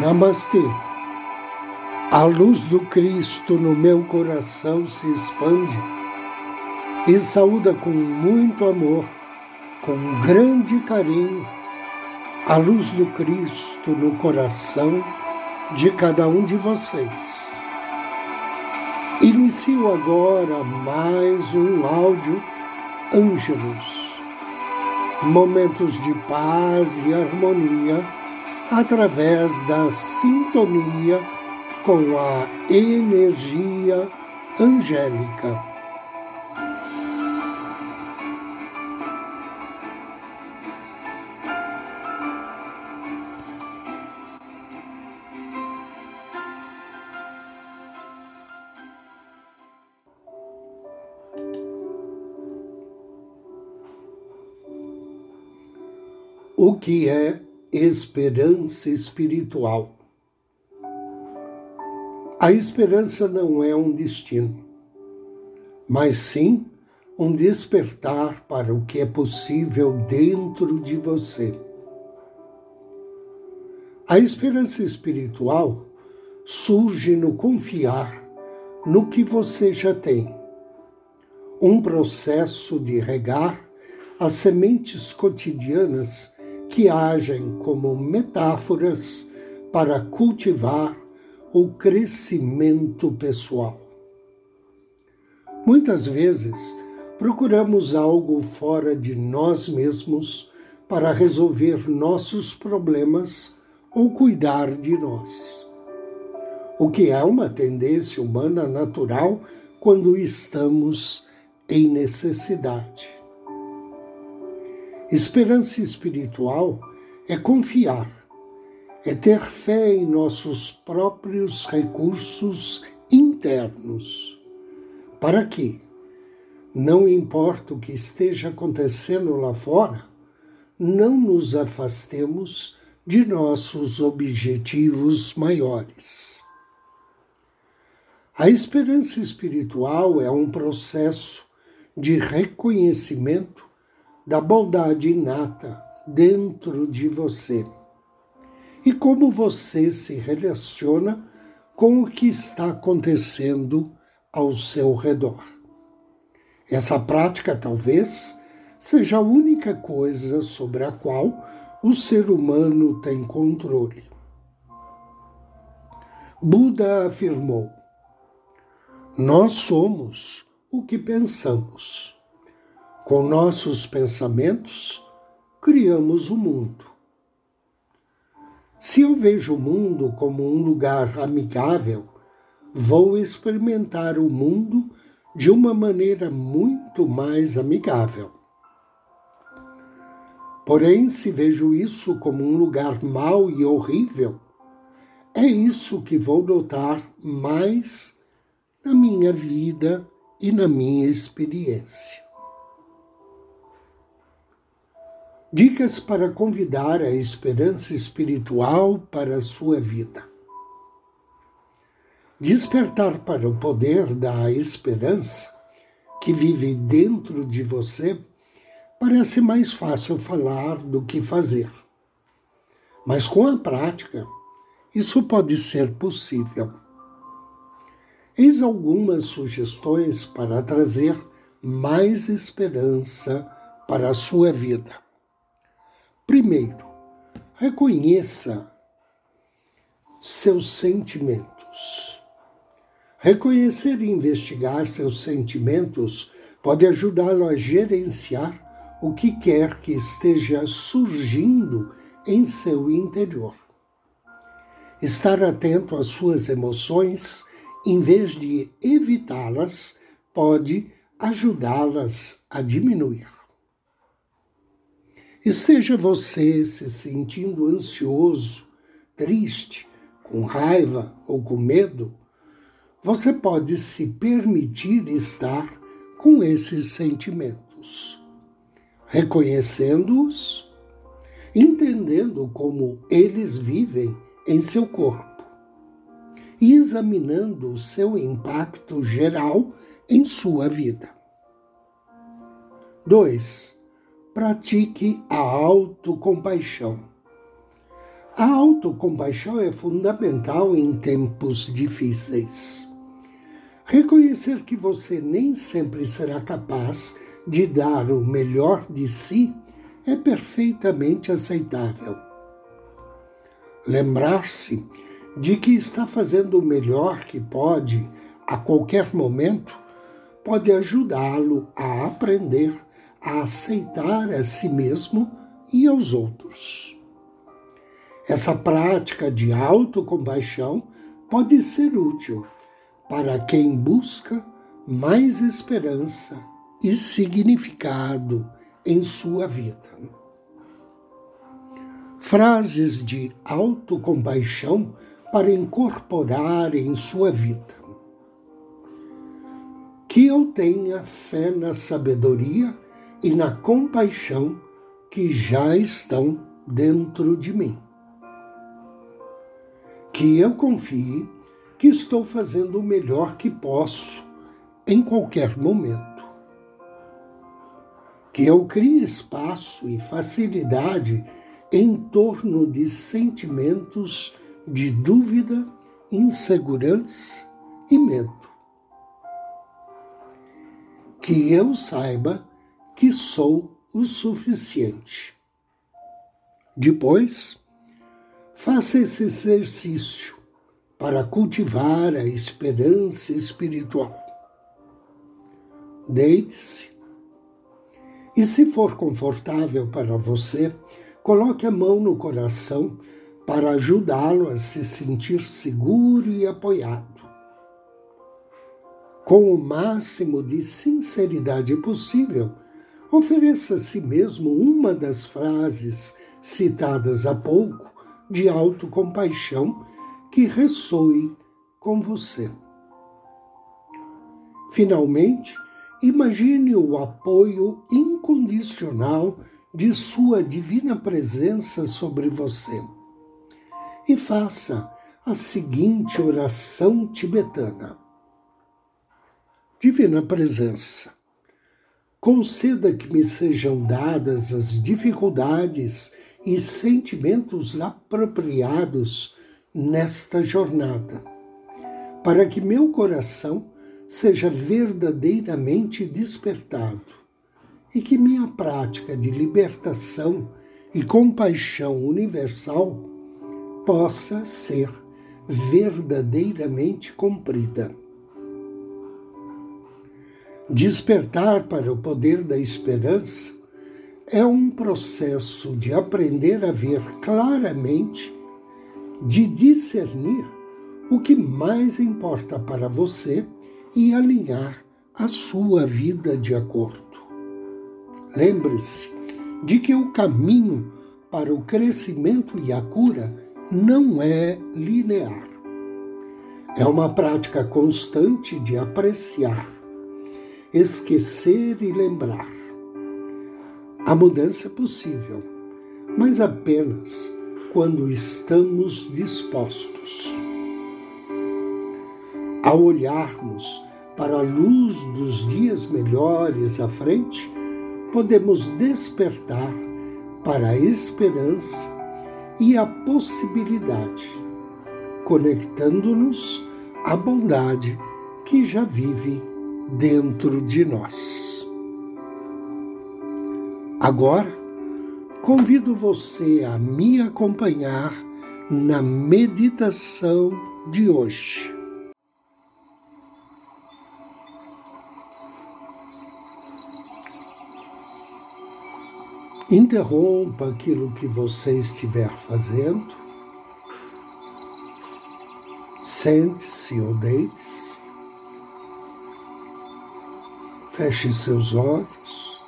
Namastê. A luz do Cristo no meu coração se expande e saúda com muito amor, com grande carinho, a luz do Cristo no coração de cada um de vocês. Inicio agora mais um áudio Ângelos, momentos de paz e harmonia através da sintonia com a energia angélica. O que é esperança espiritual. A esperança não é um destino, mas sim um despertar para o que é possível dentro de você. A esperança espiritual surge no confiar no que você já tem. Um processo de regar as sementes cotidianas que agem como metáforas para cultivar o crescimento pessoal. Muitas vezes procuramos algo fora de nós mesmos para resolver nossos problemas ou cuidar de nós. O que é uma tendência humana natural quando estamos em necessidade. Esperança espiritual é confiar, é ter fé em nossos próprios recursos internos. Para que, não importa o que esteja acontecendo lá fora, não nos afastemos de nossos objetivos maiores. A esperança espiritual é um processo de reconhecimento da bondade inata dentro de você e como você se relaciona com o que está acontecendo ao seu redor. Essa prática talvez seja a única coisa sobre a qual o ser humano tem controle. Buda afirmou: Nós somos o que pensamos. Com nossos pensamentos, criamos o mundo. Se eu vejo o mundo como um lugar amigável, vou experimentar o mundo de uma maneira muito mais amigável. Porém, se vejo isso como um lugar mau e horrível, é isso que vou notar mais na minha vida e na minha experiência. Dicas para convidar a esperança espiritual para a sua vida. Despertar para o poder da esperança que vive dentro de você parece mais fácil falar do que fazer. Mas com a prática, isso pode ser possível. Eis algumas sugestões para trazer mais esperança para a sua vida. Primeiro, reconheça seus sentimentos. Reconhecer e investigar seus sentimentos pode ajudá-lo a gerenciar o que quer que esteja surgindo em seu interior. Estar atento às suas emoções, em vez de evitá-las, pode ajudá-las a diminuir. Esteja você se sentindo ansioso, triste, com raiva ou com medo, você pode se permitir estar com esses sentimentos, reconhecendo-os, entendendo como eles vivem em seu corpo e examinando o seu impacto geral em sua vida. 2 pratique a autocompaixão. A autocompaixão é fundamental em tempos difíceis. Reconhecer que você nem sempre será capaz de dar o melhor de si é perfeitamente aceitável. Lembrar-se de que está fazendo o melhor que pode a qualquer momento pode ajudá-lo a aprender a aceitar a si mesmo e aos outros. Essa prática de autocompaixão pode ser útil para quem busca mais esperança e significado em sua vida. Frases de autocompaixão para incorporar em sua vida. Que eu tenha fé na sabedoria e na compaixão que já estão dentro de mim. Que eu confie que estou fazendo o melhor que posso em qualquer momento. Que eu crie espaço e facilidade em torno de sentimentos de dúvida, insegurança e medo. Que eu saiba que sou o suficiente. Depois, faça esse exercício para cultivar a esperança espiritual. Deite-se e, se for confortável para você, coloque a mão no coração para ajudá-lo a se sentir seguro e apoiado. Com o máximo de sinceridade possível, ofereça a si mesmo uma das frases citadas há pouco de autocompaixão que ressoe com você. Finalmente, imagine o apoio incondicional de Sua Divina Presença sobre você e faça a seguinte oração tibetana. Divina Presença, conceda que me sejam dadas as dificuldades e sentimentos apropriados nesta jornada, para que meu coração seja verdadeiramente despertado e que minha prática de libertação e compaixão universal possa ser verdadeiramente cumprida. Despertar para o poder da esperança é um processo de aprender a ver claramente, de discernir o que mais importa para você e alinhar a sua vida de acordo. Lembre-se de que o caminho para o crescimento e a cura não é linear. É uma prática constante de apreciar, esquecer e lembrar. A mudança é possível, mas apenas quando estamos dispostos. Ao olharmos para a luz dos dias melhores à frente, podemos despertar para a esperança e a possibilidade, conectando-nos à bondade que já vive dentro de nós. Agora, convido você a me acompanhar na meditação de hoje. Interrompa aquilo que você estiver fazendo. Sente-se ou deite-se. Feche seus olhos.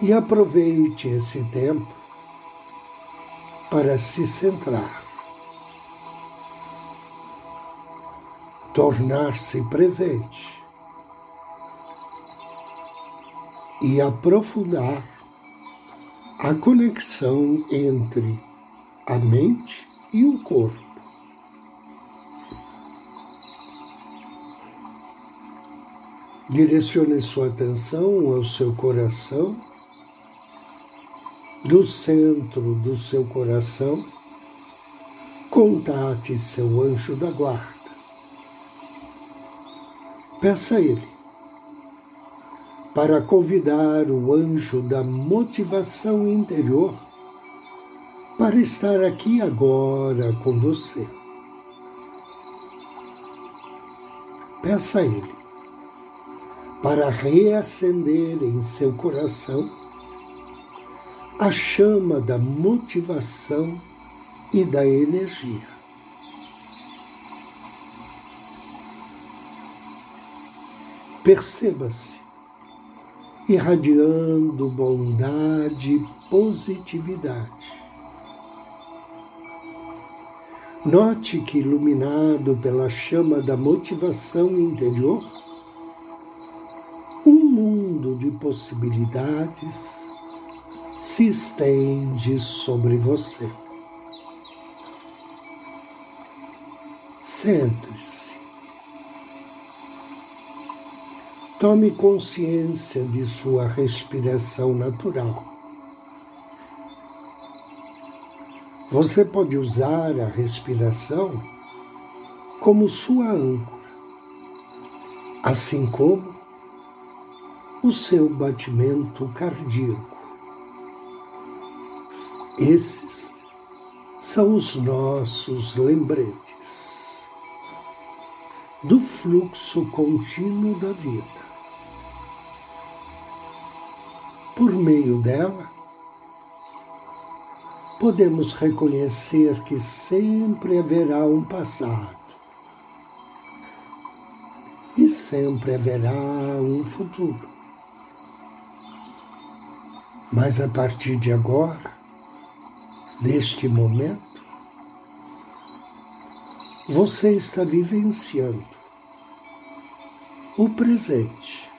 E aproveite esse tempo para se centrar. Tornar-se presente e aprofundar a conexão entre a mente e o corpo. Direcione sua atenção ao seu coração, do centro do seu coração, contate seu anjo da guarda. Peça a ele para convidar o anjo da motivação interior para estar aqui agora com você. Peça a Ele para reacender em seu coração a chama da motivação e da energia. Perceba-se irradiando bondade e positividade. Note que, iluminado pela chama da motivação interior, possibilidades se estende sobre você. Centre-se. Tome consciência de sua respiração natural. Você pode usar a respiração como sua âncora, assim como o seu batimento cardíaco. Esses são os nossos lembretes do fluxo contínuo da vida. Por meio dela, podemos reconhecer que sempre haverá um passado e sempre haverá um futuro. Mas a partir de agora, deste momento, você está vivenciando o presente,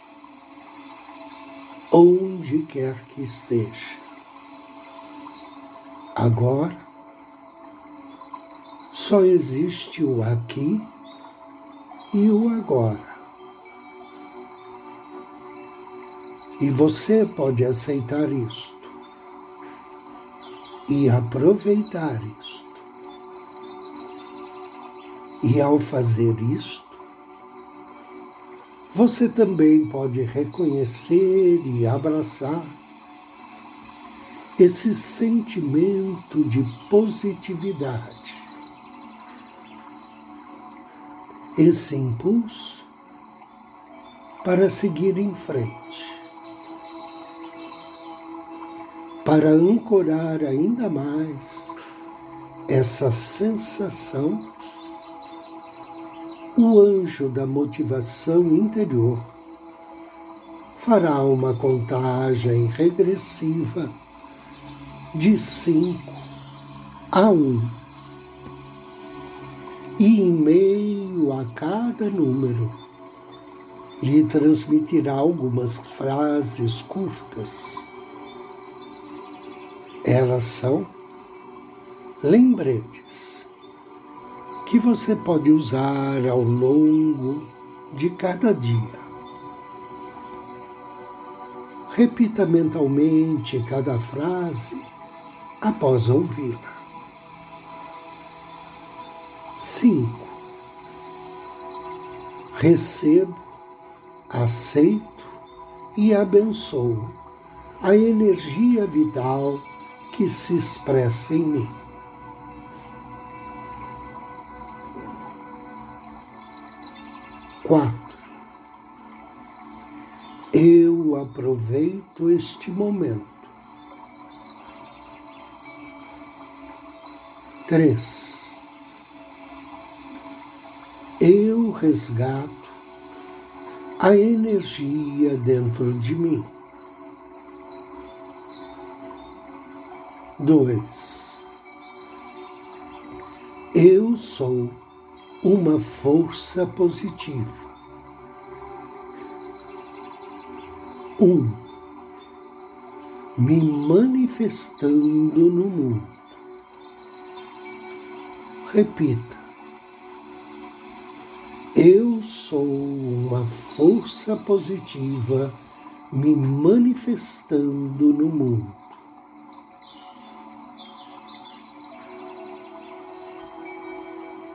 onde quer que esteja. Agora, só existe o aqui e o agora. E você pode aceitar isto. E aproveitar isto. E ao fazer isto, você também pode reconhecer e abraçar esse sentimento de positividade, esse impulso para seguir em frente, para ancorar ainda mais essa sensação, o anjo da motivação interior fará uma contagem regressiva de cinco a um. E em meio a cada número, lhe transmitirá algumas frases curtas. Elas são lembretes que você pode usar ao longo de cada dia. Repita mentalmente cada frase após ouvi-la. Cinco. Recebo, aceito e abençoo a energia vital que se expressa em mim. Quatro. Eu aproveito este momento Três. Eu resgato a energia dentro de mim. Dois. Eu sou uma força positiva. Um. Me manifestando no mundo. Repita. Eu sou uma força positiva me manifestando no mundo.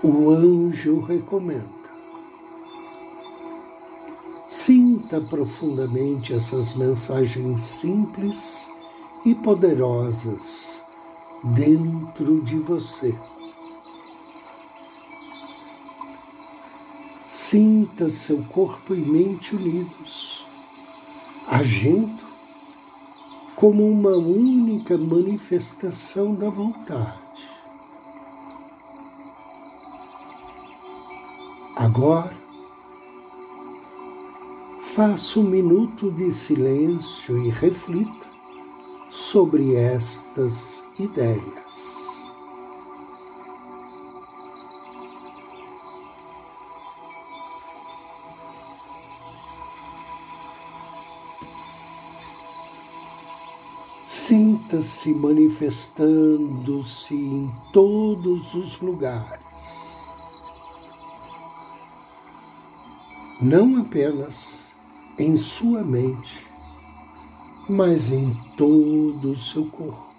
O anjo recomenda. Sinta profundamente essas mensagens simples e poderosas dentro de você. Sinta seu corpo e mente unidos, agindo como uma única manifestação da vontade. Agora, faça um minuto de silêncio e reflita sobre estas ideias. Sinta-se manifestando-se em todos os lugares. Não apenas em sua mente, mas em todo o seu corpo.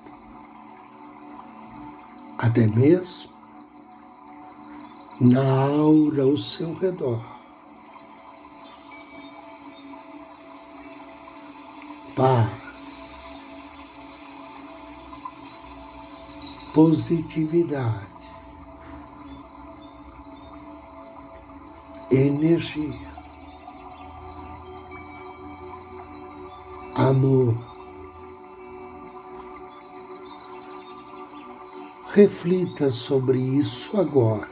Até mesmo na aura ao seu redor. Paz positividade, energia, amor. Reflita sobre isso agora.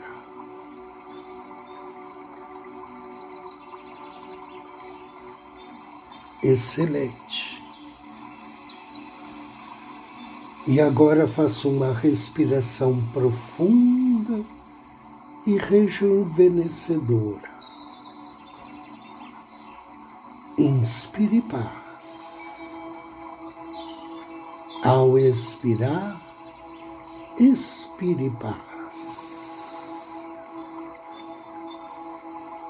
Excelente. E agora faça uma respiração profunda e rejuvenescedora. Inspire paz. Ao expirar, expire paz.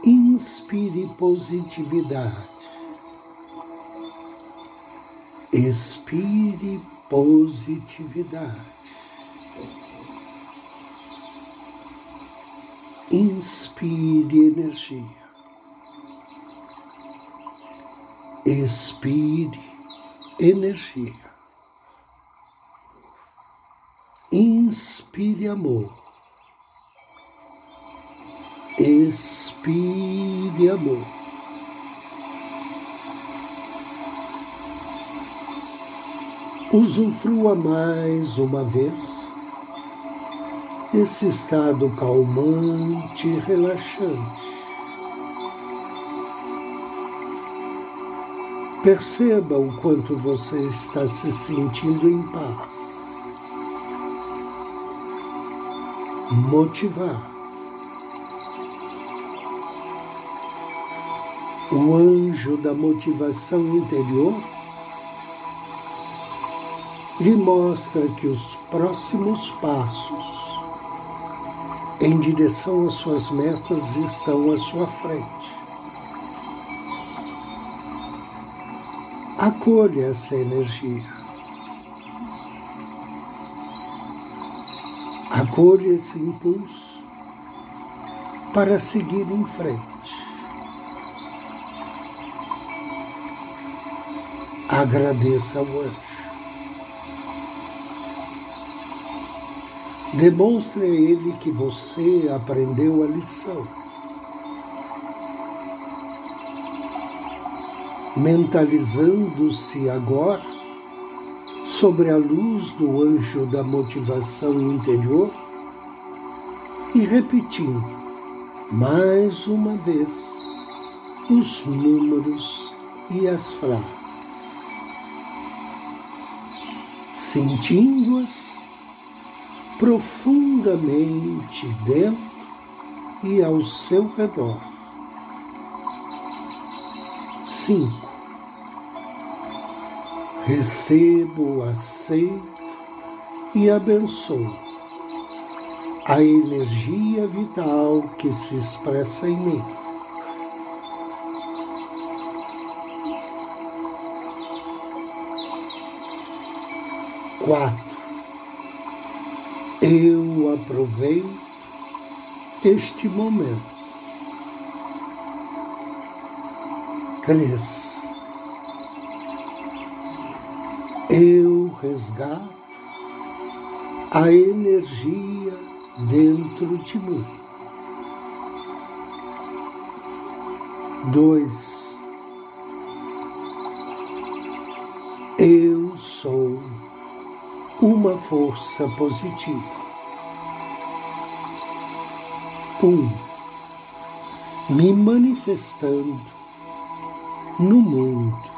Inspire positividade. Expire positividade. Inspire energia. Expire energia. Inspire amor. Expire amor. usufrua mais uma vez esse estado calmante e relaxante. Perceba o quanto você está se sentindo em paz. Motivar. O anjo da motivação interior lhe mostra que os próximos passos em direção às suas metas estão à sua frente. Acolha essa energia. Acolha esse impulso para seguir em frente. Agradeça ao anjo. Demonstre a ele que você aprendeu a lição. Mentalizando-se agora sobre a luz do anjo da motivação interior e repetindo mais uma vez os números e as frases, sentindo-as profundamente dentro e ao seu redor. Cinco. Recebo, aceito e abençoo a energia vital que se expressa em mim. Quatro eu aproveito este momento. Três. Eu resgato a energia dentro de mim. Dois. Eu sou uma força positiva. Um, me manifestando no mundo.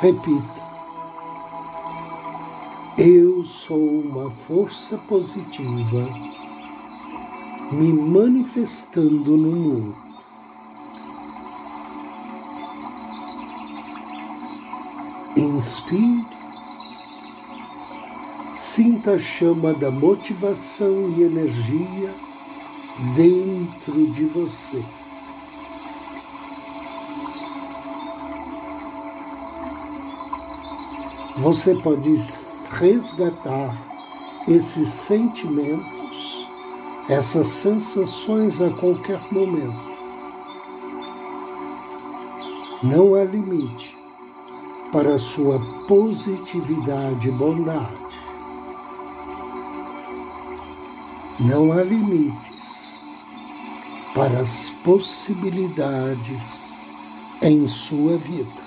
Repita. Sou uma força positiva me manifestando no mundo. Inspire, sinta a chama da motivação e energia dentro de você. Você pode resgatar esses sentimentos, essas sensações a qualquer momento. Não há limite para a sua positividade e bondade. Não há limites para as possibilidades em sua vida.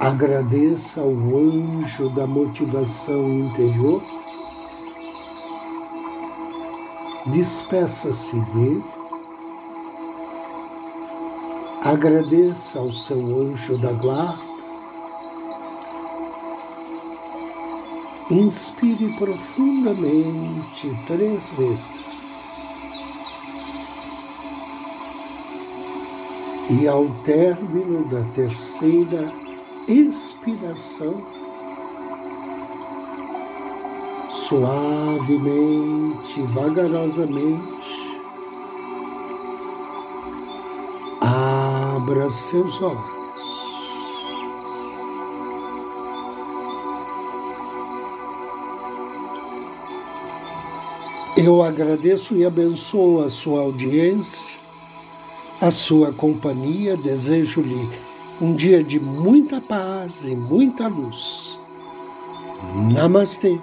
Agradeça ao anjo da motivação interior. Despeça-se dele. Agradeça ao seu anjo da guarda. Inspire profundamente três vezes. E ao término da terceira inspiração, suavemente, vagarosamente, abra seus olhos. Eu agradeço e abençoo a sua audiência, a sua companhia, desejo-lhe um dia de muita paz e muita luz. Namastê.